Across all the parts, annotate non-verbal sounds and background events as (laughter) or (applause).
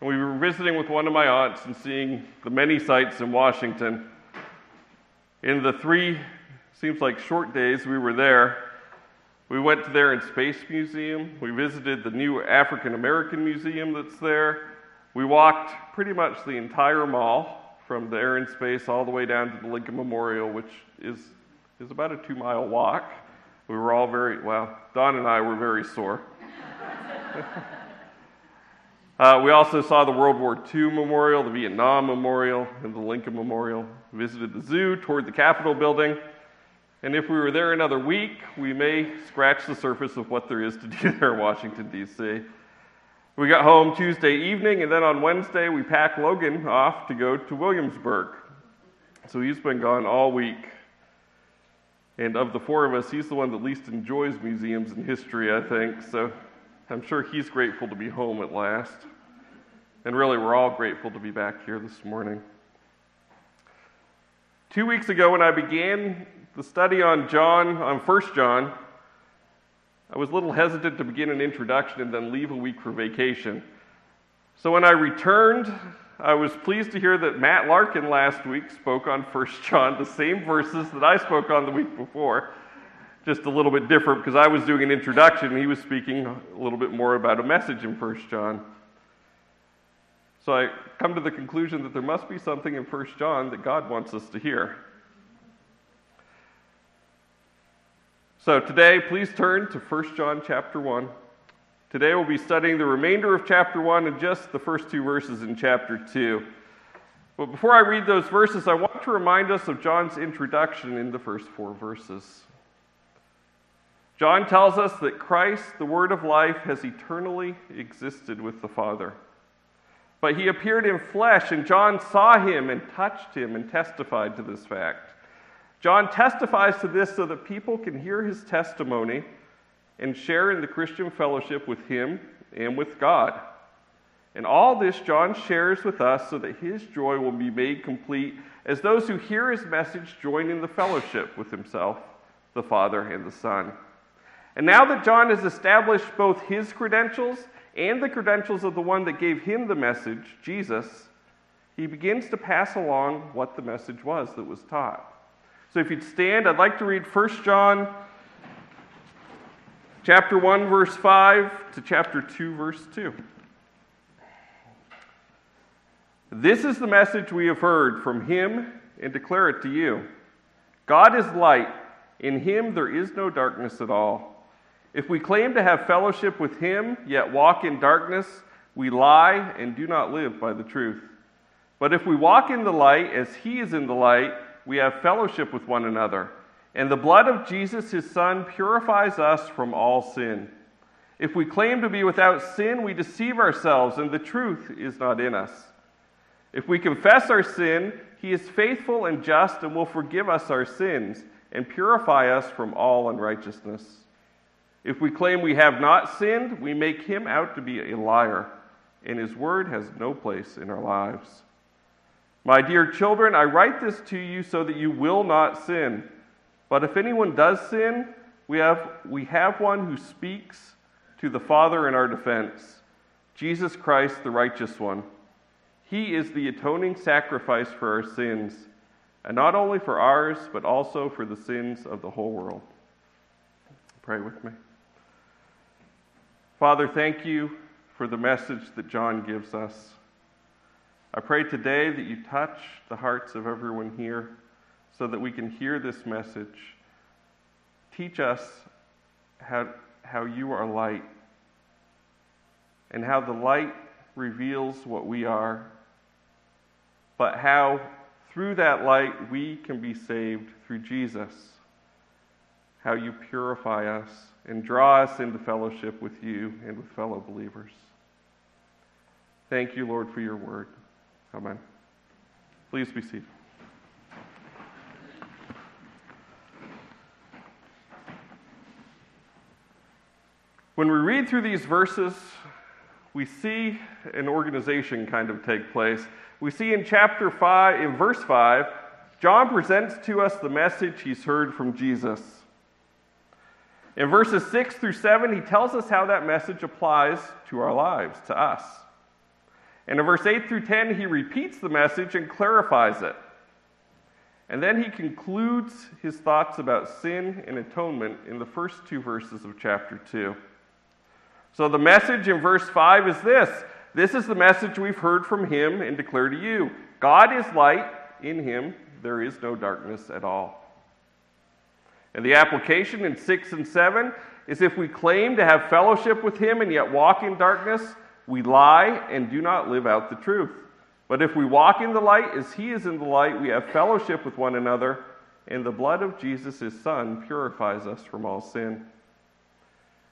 And we were visiting with one of my aunts and seeing the many sights in Washington. In the three, seems like short days we were there, we went to the Air and Space Museum. We visited the new African American Museum that's there. We walked pretty much the entire mall from the Air and Space all the way down to the Lincoln Memorial, which is, is about a two mile walk. We were all very, well, Don and I were very sore. (laughs) Uh, we also saw the World War II Memorial, the Vietnam Memorial, and the Lincoln Memorial. We visited the zoo, toured the Capitol building, and if we were there another week, we may scratch the surface of what there is to (laughs) do there in Washington, D.C. We got home Tuesday evening, and then on Wednesday, we packed Logan off to go to Williamsburg. So he's been gone all week. And of the four of us, he's the one that least enjoys museums and history, I think. So I'm sure he's grateful to be home at last. And really, we're all grateful to be back here this morning. Two weeks ago, when I began the study on John, on 1 John, I was a little hesitant to begin an introduction and then leave a week for vacation. So when I returned, I was pleased to hear that Matt Larkin last week spoke on 1 John, the same verses that I spoke on the week before just a little bit different because I was doing an introduction he was speaking a little bit more about a message in 1 John. So I come to the conclusion that there must be something in 1 John that God wants us to hear. So today, please turn to 1 John chapter 1. Today we'll be studying the remainder of chapter 1 and just the first two verses in chapter 2. But before I read those verses, I want to remind us of John's introduction in the first four verses. John tells us that Christ, the Word of life, has eternally existed with the Father. But he appeared in flesh, and John saw him and touched him and testified to this fact. John testifies to this so that people can hear his testimony and share in the Christian fellowship with him and with God. And all this John shares with us so that his joy will be made complete as those who hear his message join in the fellowship with himself, the Father, and the Son. And now that John has established both his credentials and the credentials of the one that gave him the message, Jesus, he begins to pass along what the message was that was taught. So if you'd stand, I'd like to read 1 John chapter 1 verse 5 to chapter 2 verse 2. This is the message we have heard from him and declare it to you. God is light, in him there is no darkness at all. If we claim to have fellowship with him, yet walk in darkness, we lie and do not live by the truth. But if we walk in the light as he is in the light, we have fellowship with one another. And the blood of Jesus, his son, purifies us from all sin. If we claim to be without sin, we deceive ourselves, and the truth is not in us. If we confess our sin, he is faithful and just and will forgive us our sins and purify us from all unrighteousness. If we claim we have not sinned, we make him out to be a liar, and his word has no place in our lives. My dear children, I write this to you so that you will not sin. But if anyone does sin, we have, we have one who speaks to the Father in our defense Jesus Christ, the righteous one. He is the atoning sacrifice for our sins, and not only for ours, but also for the sins of the whole world. Pray with me. Father, thank you for the message that John gives us. I pray today that you touch the hearts of everyone here so that we can hear this message. Teach us how, how you are light and how the light reveals what we are, but how through that light we can be saved through Jesus. How you purify us and draw us into fellowship with you and with fellow believers. Thank you, Lord, for your word. Amen. Please be seated. When we read through these verses, we see an organization kind of take place. We see in chapter 5, in verse 5, John presents to us the message he's heard from Jesus. In verses 6 through 7, he tells us how that message applies to our lives, to us. And in verse 8 through 10, he repeats the message and clarifies it. And then he concludes his thoughts about sin and atonement in the first two verses of chapter 2. So the message in verse 5 is this This is the message we've heard from him and declare to you God is light, in him there is no darkness at all. And the application in 6 and 7 is if we claim to have fellowship with him and yet walk in darkness, we lie and do not live out the truth. But if we walk in the light as he is in the light, we have fellowship with one another, and the blood of Jesus, his son, purifies us from all sin.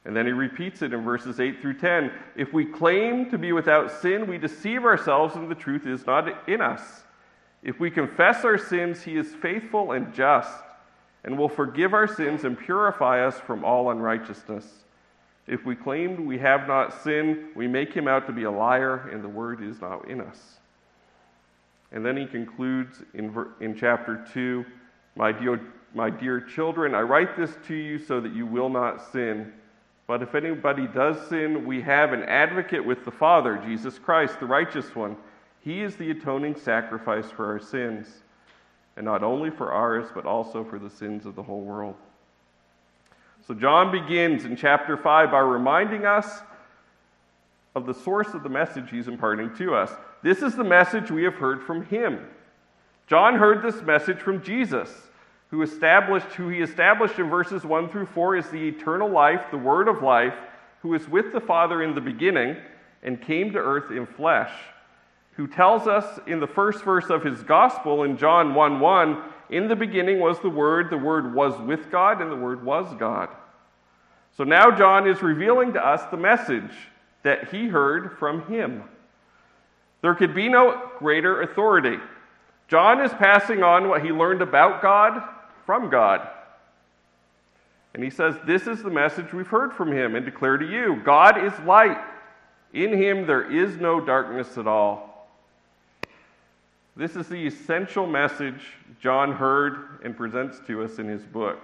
And then he repeats it in verses 8 through 10. If we claim to be without sin, we deceive ourselves, and the truth is not in us. If we confess our sins, he is faithful and just, and will forgive our sins and purify us from all unrighteousness. If we claim we have not sinned, we make him out to be a liar, and the word is not in us. And then he concludes in, in chapter 2 my dear, my dear children, I write this to you so that you will not sin. But if anybody does sin, we have an advocate with the Father, Jesus Christ, the righteous one. He is the atoning sacrifice for our sins, and not only for ours, but also for the sins of the whole world. So, John begins in chapter 5 by reminding us of the source of the message he's imparting to us. This is the message we have heard from him. John heard this message from Jesus who established who he established in verses 1 through 4 is the eternal life, the word of life, who is with the Father in the beginning and came to earth in flesh. Who tells us in the first verse of his gospel in John 1 1, in the beginning was the Word, the Word was with God, and the Word was God. So now John is revealing to us the message that he heard from him. There could be no greater authority. John is passing on what he learned about God from God. And he says, This is the message we've heard from him and declare to you God is light. In him there is no darkness at all. This is the essential message John heard and presents to us in his book.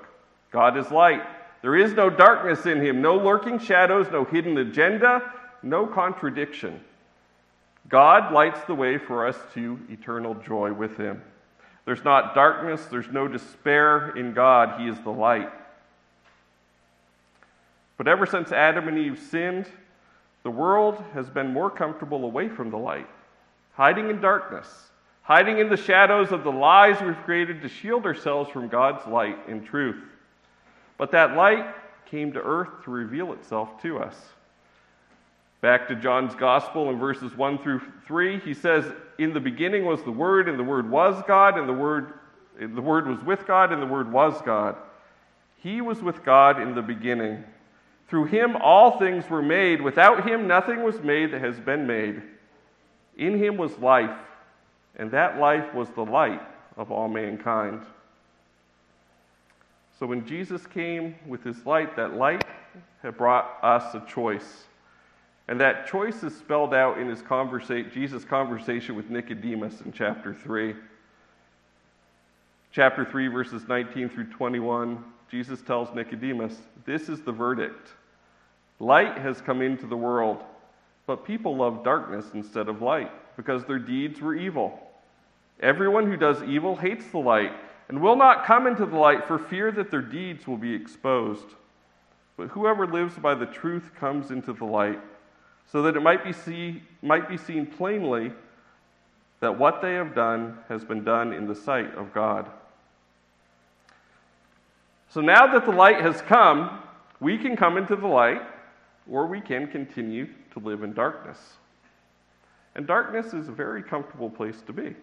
God is light. There is no darkness in him, no lurking shadows, no hidden agenda, no contradiction. God lights the way for us to eternal joy with him. There's not darkness, there's no despair in God. He is the light. But ever since Adam and Eve sinned, the world has been more comfortable away from the light, hiding in darkness, hiding in the shadows of the lies we've created to shield ourselves from God's light and truth. But that light came to earth to reveal itself to us. Back to John's Gospel in verses 1 through 3, he says, In the beginning was the Word, and the Word was God, and the Word, the Word was with God, and the Word was God. He was with God in the beginning. Through him all things were made. Without him nothing was made that has been made. In him was life, and that life was the light of all mankind. So when Jesus came with his light, that light had brought us a choice. And that choice is spelled out in his conversa- Jesus' conversation with Nicodemus in chapter 3. Chapter 3, verses 19 through 21, Jesus tells Nicodemus, This is the verdict. Light has come into the world, but people love darkness instead of light, because their deeds were evil. Everyone who does evil hates the light, and will not come into the light for fear that their deeds will be exposed. But whoever lives by the truth comes into the light so that it might be, see, might be seen plainly that what they have done has been done in the sight of God. So now that the light has come, we can come into the light, or we can continue to live in darkness. And darkness is a very comfortable place to be.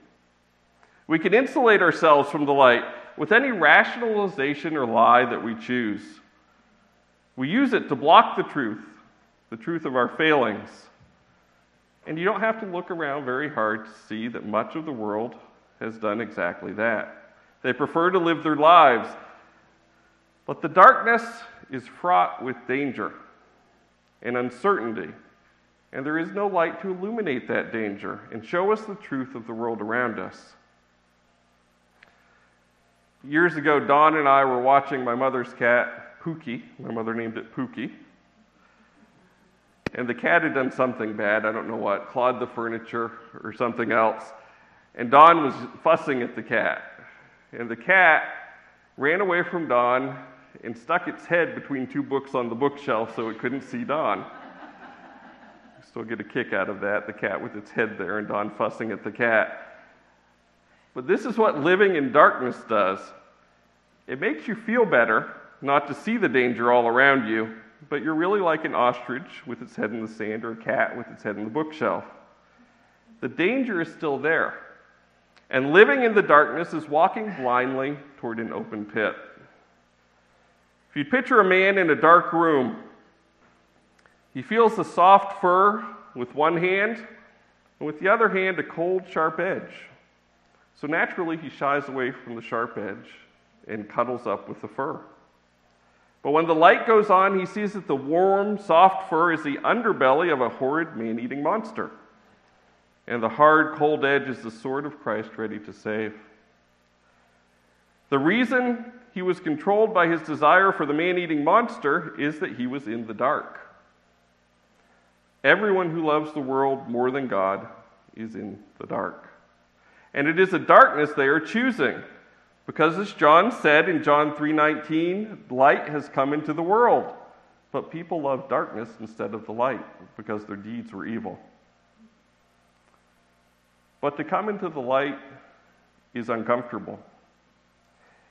We can insulate ourselves from the light. with any rationalization or lie that we choose. We use it to block the truth, the truth of our failings. And you don't have to look around very hard to see that much of the world has done exactly that. They prefer to live their lives. But the darkness is fraught with danger and uncertainty, and there is no light to illuminate that danger and show us the truth of the world around us. Years ago, Don and I were watching my mother's cat, Pookie. My mother named it Pookie. And the cat had done something bad, I don't know what, clawed the furniture or something else. And Don was fussing at the cat. And the cat ran away from Don and stuck its head between two books on the bookshelf so it couldn't see Don. Still get a kick out of that, the cat with its head there and Don fussing at the cat. But this is what living in darkness does it makes you feel better not to see the danger all around you, but you're really like an ostrich with its head in the sand or a cat with its head in the bookshelf. The danger is still there. And living in the darkness is walking blindly toward an open pit. If you picture a man in a dark room, he feels the soft fur with one hand, and with the other hand, a cold, sharp edge. So naturally, he shies away from the sharp edge and cuddles up with the fur. But when the light goes on, he sees that the warm, soft fur is the underbelly of a horrid man eating monster. And the hard, cold edge is the sword of Christ ready to save. The reason he was controlled by his desire for the man eating monster is that he was in the dark. Everyone who loves the world more than God is in the dark. And it is a darkness they are choosing. Because as John said in John 3:19, light has come into the world, but people love darkness instead of the light because their deeds were evil. But to come into the light is uncomfortable.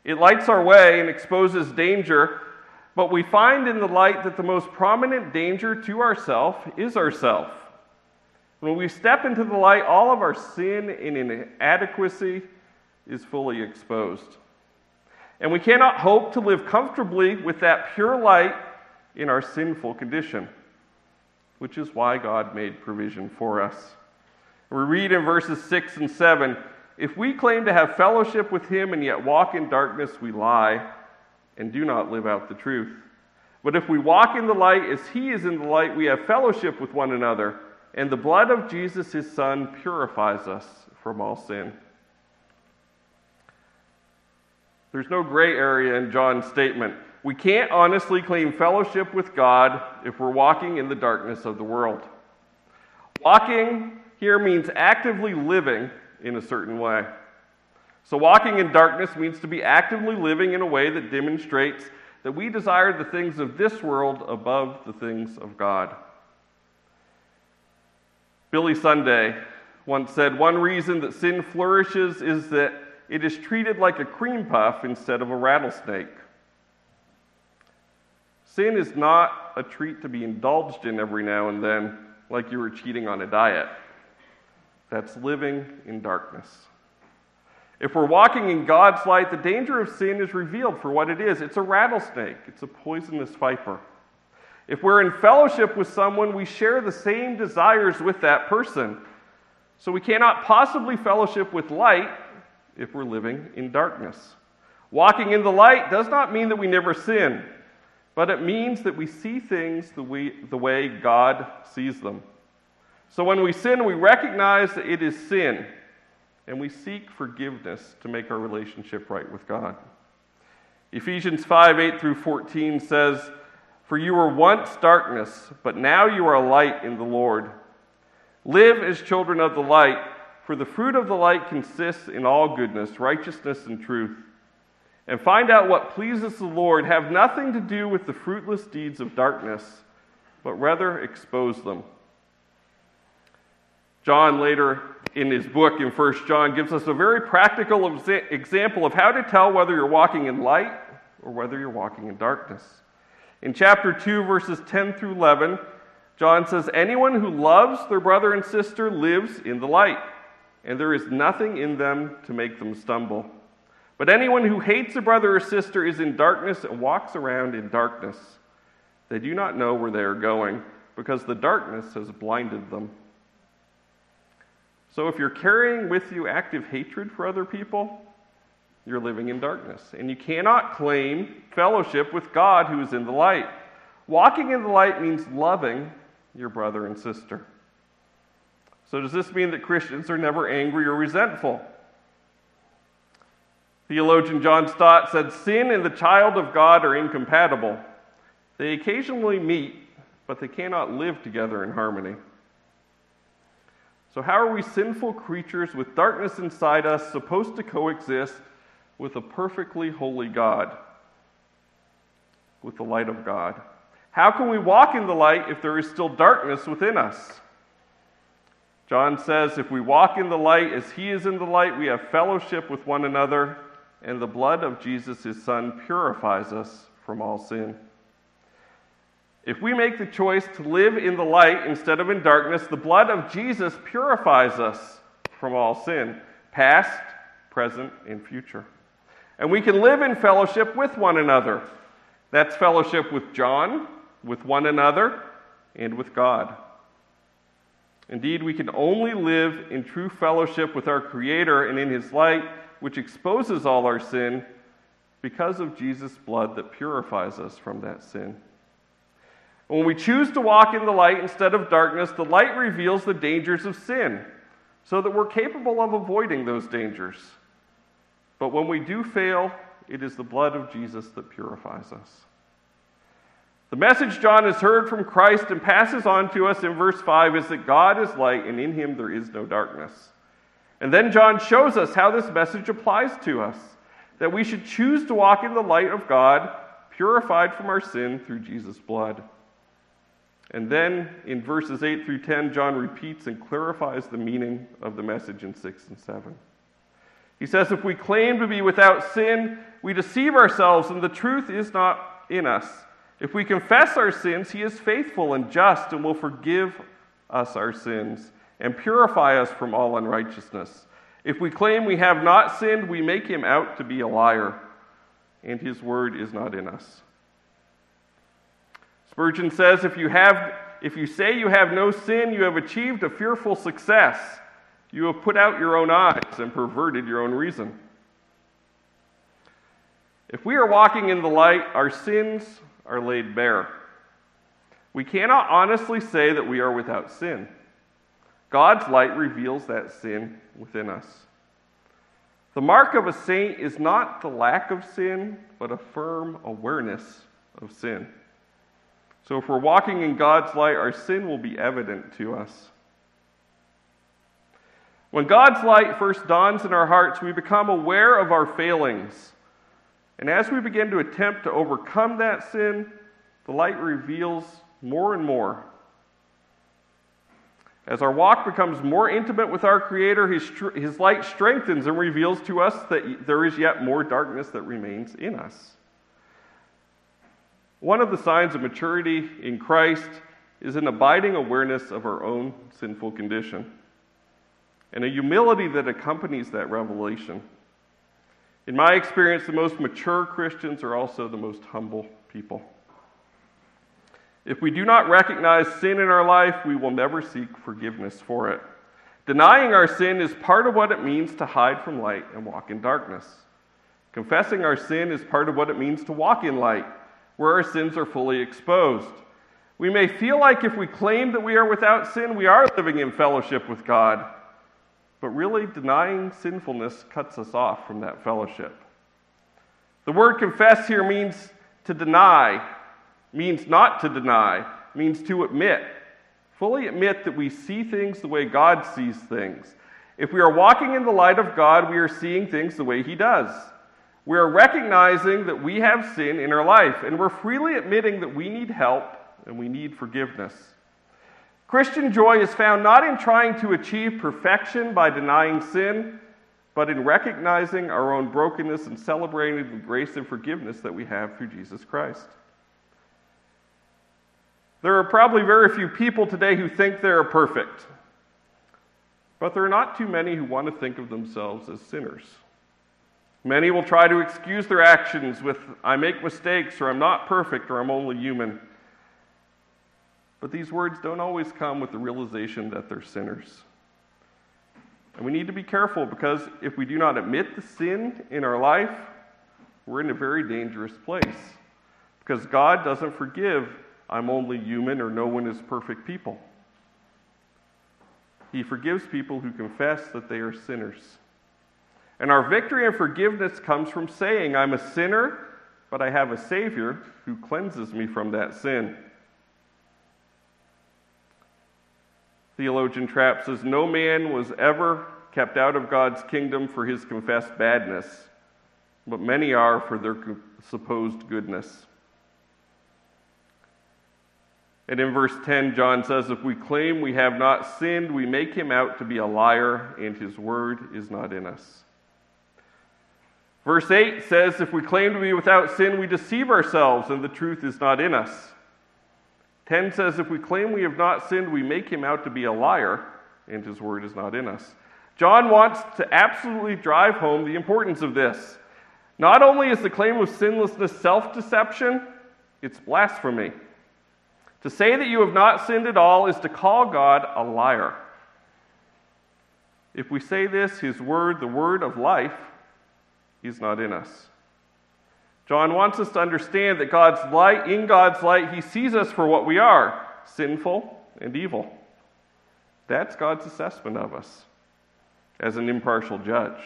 It lights our way and exposes danger, but we find in the light that the most prominent danger to ourself is ourself. When we step into the light, all of our sin and inadequacy is fully exposed. And we cannot hope to live comfortably with that pure light in our sinful condition, which is why God made provision for us. We read in verses 6 and 7 If we claim to have fellowship with him and yet walk in darkness, we lie and do not live out the truth. But if we walk in the light as he is in the light, we have fellowship with one another, and the blood of Jesus, his son, purifies us from all sin. There's no gray area in John's statement. We can't honestly claim fellowship with God if we're walking in the darkness of the world. Walking here means actively living in a certain way. So, walking in darkness means to be actively living in a way that demonstrates that we desire the things of this world above the things of God. Billy Sunday once said one reason that sin flourishes is that it is treated like a cream puff instead of a rattlesnake. Sin is not a treat to be indulged in every now and then, like you were cheating on a diet. That's living in darkness. If we're walking in God's light, the danger of sin is revealed for what it is it's a rattlesnake, it's a poisonous viper. If we're in fellowship with someone, we share the same desires with that person. So we cannot possibly fellowship with light if we're living in darkness. Walking in the light does not mean that we never sin, but it means that we see things the way, the way God sees them. So when we sin, we recognize that it is sin, and we seek forgiveness to make our relationship right with God. Ephesians 5 8 through 14 says, For you were once darkness, but now you are light in the Lord. Live as children of the light, for the fruit of the light consists in all goodness, righteousness, and truth. And find out what pleases the Lord. Have nothing to do with the fruitless deeds of darkness, but rather expose them. John later in his book in 1 John gives us a very practical example of how to tell whether you're walking in light or whether you're walking in darkness. In chapter 2, verses 10 through 11, John says, Anyone who loves their brother and sister lives in the light, and there is nothing in them to make them stumble. But anyone who hates a brother or sister is in darkness and walks around in darkness. They do not know where they are going because the darkness has blinded them. So if you're carrying with you active hatred for other people, you're living in darkness. And you cannot claim fellowship with God who is in the light. Walking in the light means loving your brother and sister. So, does this mean that Christians are never angry or resentful? Theologian John Stott said sin and the child of God are incompatible. They occasionally meet, but they cannot live together in harmony. So, how are we sinful creatures with darkness inside us supposed to coexist with a perfectly holy God, with the light of God? How can we walk in the light if there is still darkness within us? John says, If we walk in the light as he is in the light, we have fellowship with one another and the blood of Jesus, his Son, purifies us from all sin. If we make the choice to live in the light instead of in darkness, the blood of Jesus purifies us from all sin, past, present, and future. And we can live in fellowship with one another. That's fellowship with John, with one another, and with God. Indeed, we can only live in true fellowship with our Creator and in His light which exposes all our sin because of Jesus' blood that purifies us from that sin. When we choose to walk in the light instead of darkness, the light reveals the dangers of sin so that we're capable of avoiding those dangers. But when we do fail, it is the blood of Jesus that purifies us. The message John has heard from Christ and passes on to us in verse 5 is that God is light and in him there is no darkness. And then John shows us how this message applies to us that we should choose to walk in the light of God, purified from our sin through Jesus' blood. And then in verses 8 through 10, John repeats and clarifies the meaning of the message in 6 and 7. He says, If we claim to be without sin, we deceive ourselves, and the truth is not in us. If we confess our sins, he is faithful and just and will forgive us our sins and purify us from all unrighteousness. If we claim we have not sinned, we make him out to be a liar, and his word is not in us. Spurgeon says, if you, have, if you say you have no sin, you have achieved a fearful success. You have put out your own eyes and perverted your own reason. If we are walking in the light, our sins are laid bare. We cannot honestly say that we are without sin. God's light reveals that sin within us. The mark of a saint is not the lack of sin, but a firm awareness of sin. So if we're walking in God's light, our sin will be evident to us. When God's light first dawns in our hearts, we become aware of our failings. And as we begin to attempt to overcome that sin, the light reveals more and more as our walk becomes more intimate with our Creator, his, his light strengthens and reveals to us that there is yet more darkness that remains in us. One of the signs of maturity in Christ is an abiding awareness of our own sinful condition and a humility that accompanies that revelation. In my experience, the most mature Christians are also the most humble people. If we do not recognize sin in our life, we will never seek forgiveness for it. Denying our sin is part of what it means to hide from light and walk in darkness. Confessing our sin is part of what it means to walk in light, where our sins are fully exposed. We may feel like if we claim that we are without sin, we are living in fellowship with God. But really, denying sinfulness cuts us off from that fellowship. The word confess here means to deny, means not to deny, means to admit. Fully admit that we see things the way God sees things. If we are walking in the light of God, we are seeing things the way He does. We are recognizing that we have sin in our life, and we're freely admitting that we need help and we need forgiveness. Christian joy is found not in trying to achieve perfection by denying sin, but in recognizing our own brokenness and celebrating the grace and forgiveness that we have through Jesus Christ. There are probably very few people today who think they are perfect, but there are not too many who want to think of themselves as sinners. Many will try to excuse their actions with, I make mistakes, or I'm not perfect, or I'm only human. But these words don't always come with the realization that they're sinners. And we need to be careful because if we do not admit the sin in our life, we're in a very dangerous place. Because God doesn't forgive, I'm only human, or no one is perfect people. He forgives people who confess that they are sinners. And our victory and forgiveness comes from saying, I'm a sinner, but I have a Savior who cleanses me from that sin. Theologian Trapp says, No man was ever kept out of God's kingdom for his confessed badness, but many are for their supposed goodness. And in verse 10, John says, If we claim we have not sinned, we make him out to be a liar, and his word is not in us. Verse 8 says, If we claim to be without sin, we deceive ourselves, and the truth is not in us. 10 says, If we claim we have not sinned, we make him out to be a liar, and his word is not in us. John wants to absolutely drive home the importance of this. Not only is the claim of sinlessness self deception, it's blasphemy. To say that you have not sinned at all is to call God a liar. If we say this, his word, the word of life, is not in us. John wants us to understand that God's light, in God's light, he sees us for what we are sinful and evil. That's God's assessment of us as an impartial judge.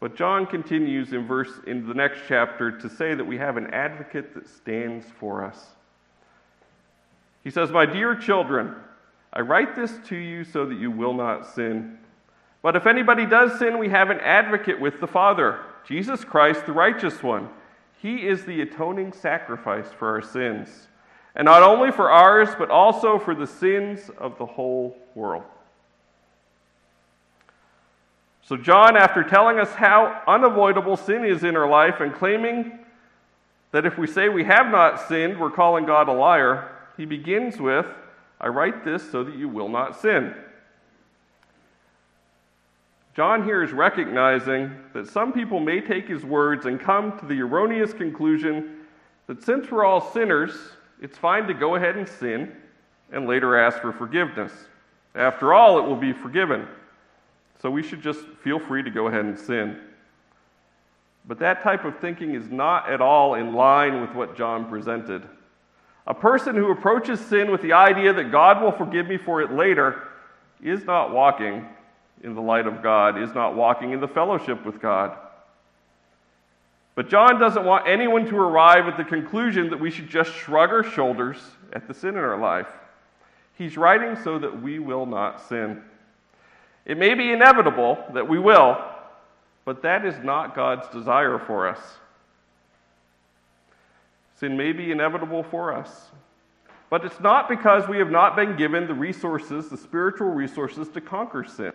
But John continues in verse in the next chapter to say that we have an advocate that stands for us. He says, "My dear children, I write this to you so that you will not sin. But if anybody does sin, we have an advocate with the Father, Jesus Christ, the righteous one. He is the atoning sacrifice for our sins, and not only for ours, but also for the sins of the whole world. So, John, after telling us how unavoidable sin is in our life and claiming that if we say we have not sinned, we're calling God a liar, he begins with, I write this so that you will not sin. John here is recognizing that some people may take his words and come to the erroneous conclusion that since we're all sinners, it's fine to go ahead and sin and later ask for forgiveness. After all, it will be forgiven. So we should just feel free to go ahead and sin. But that type of thinking is not at all in line with what John presented. A person who approaches sin with the idea that God will forgive me for it later is not walking in the light of God, is not walking in the fellowship with God. But John doesn't want anyone to arrive at the conclusion that we should just shrug our shoulders at the sin in our life. He's writing so that we will not sin. It may be inevitable that we will, but that is not God's desire for us. Sin may be inevitable for us, but it's not because we have not been given the resources, the spiritual resources to conquer sin.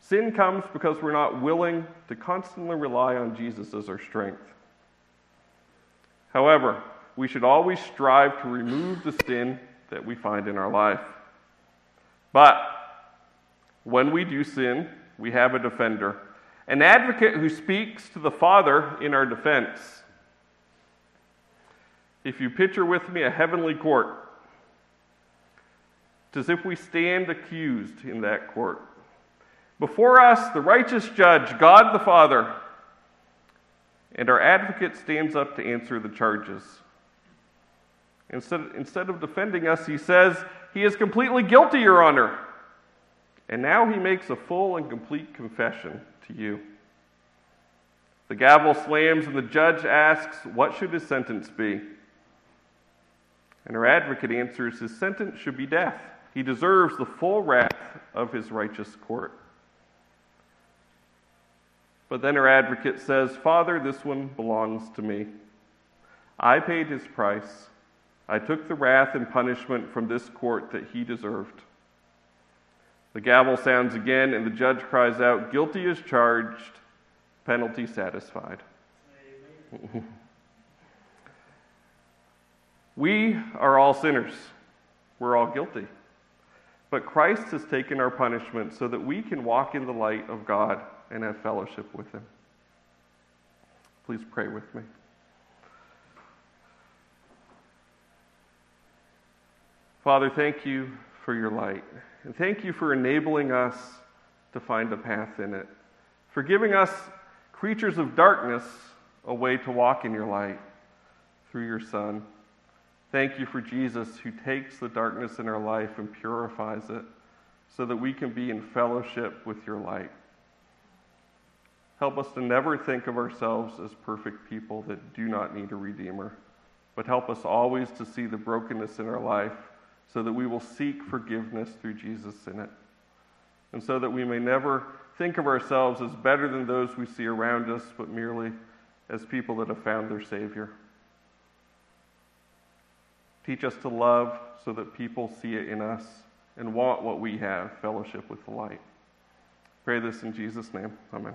Sin comes because we're not willing to constantly rely on Jesus as our strength. However, we should always strive to remove the sin that we find in our life. But when we do sin, we have a defender, an advocate who speaks to the Father in our defense. If you picture with me a heavenly court, it's as if we stand accused in that court. Before us, the righteous judge, God the Father, and our advocate stands up to answer the charges. Instead, instead of defending us, he says, He is completely guilty, Your Honor. And now he makes a full and complete confession to you. The gavel slams, and the judge asks, What should his sentence be? And our advocate answers, His sentence should be death. He deserves the full wrath of his righteous court. But then her advocate says, Father, this one belongs to me. I paid his price. I took the wrath and punishment from this court that he deserved. The gavel sounds again, and the judge cries out, Guilty as charged, penalty satisfied. (laughs) we are all sinners. We're all guilty. But Christ has taken our punishment so that we can walk in the light of God and have fellowship with Him. Please pray with me. Father, thank you for your light. And thank you for enabling us to find a path in it, for giving us, creatures of darkness, a way to walk in your light through your Son. Thank you for Jesus who takes the darkness in our life and purifies it so that we can be in fellowship with your light. Help us to never think of ourselves as perfect people that do not need a Redeemer, but help us always to see the brokenness in our life so that we will seek forgiveness through Jesus in it. And so that we may never think of ourselves as better than those we see around us, but merely as people that have found their Savior. Teach us to love so that people see it in us and want what we have fellowship with the light. Pray this in Jesus' name. Amen.